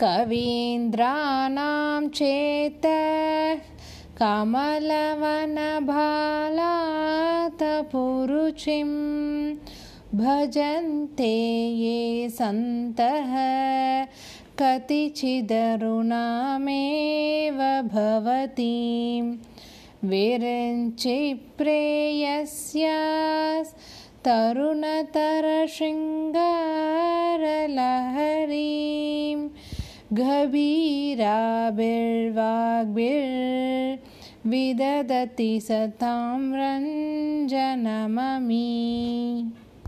कवीन्द्राणां चेत् कमलवनभालातपुरुचिं भजन्ते ये सन्तः। कतिचिदरुणामेव भवतीं। विरञ्चिप्रेयस्य तरुणतरशृङ्गारलहरीं गभीराभिर्वाग्भिर्विदधति सतां रञ्जनममी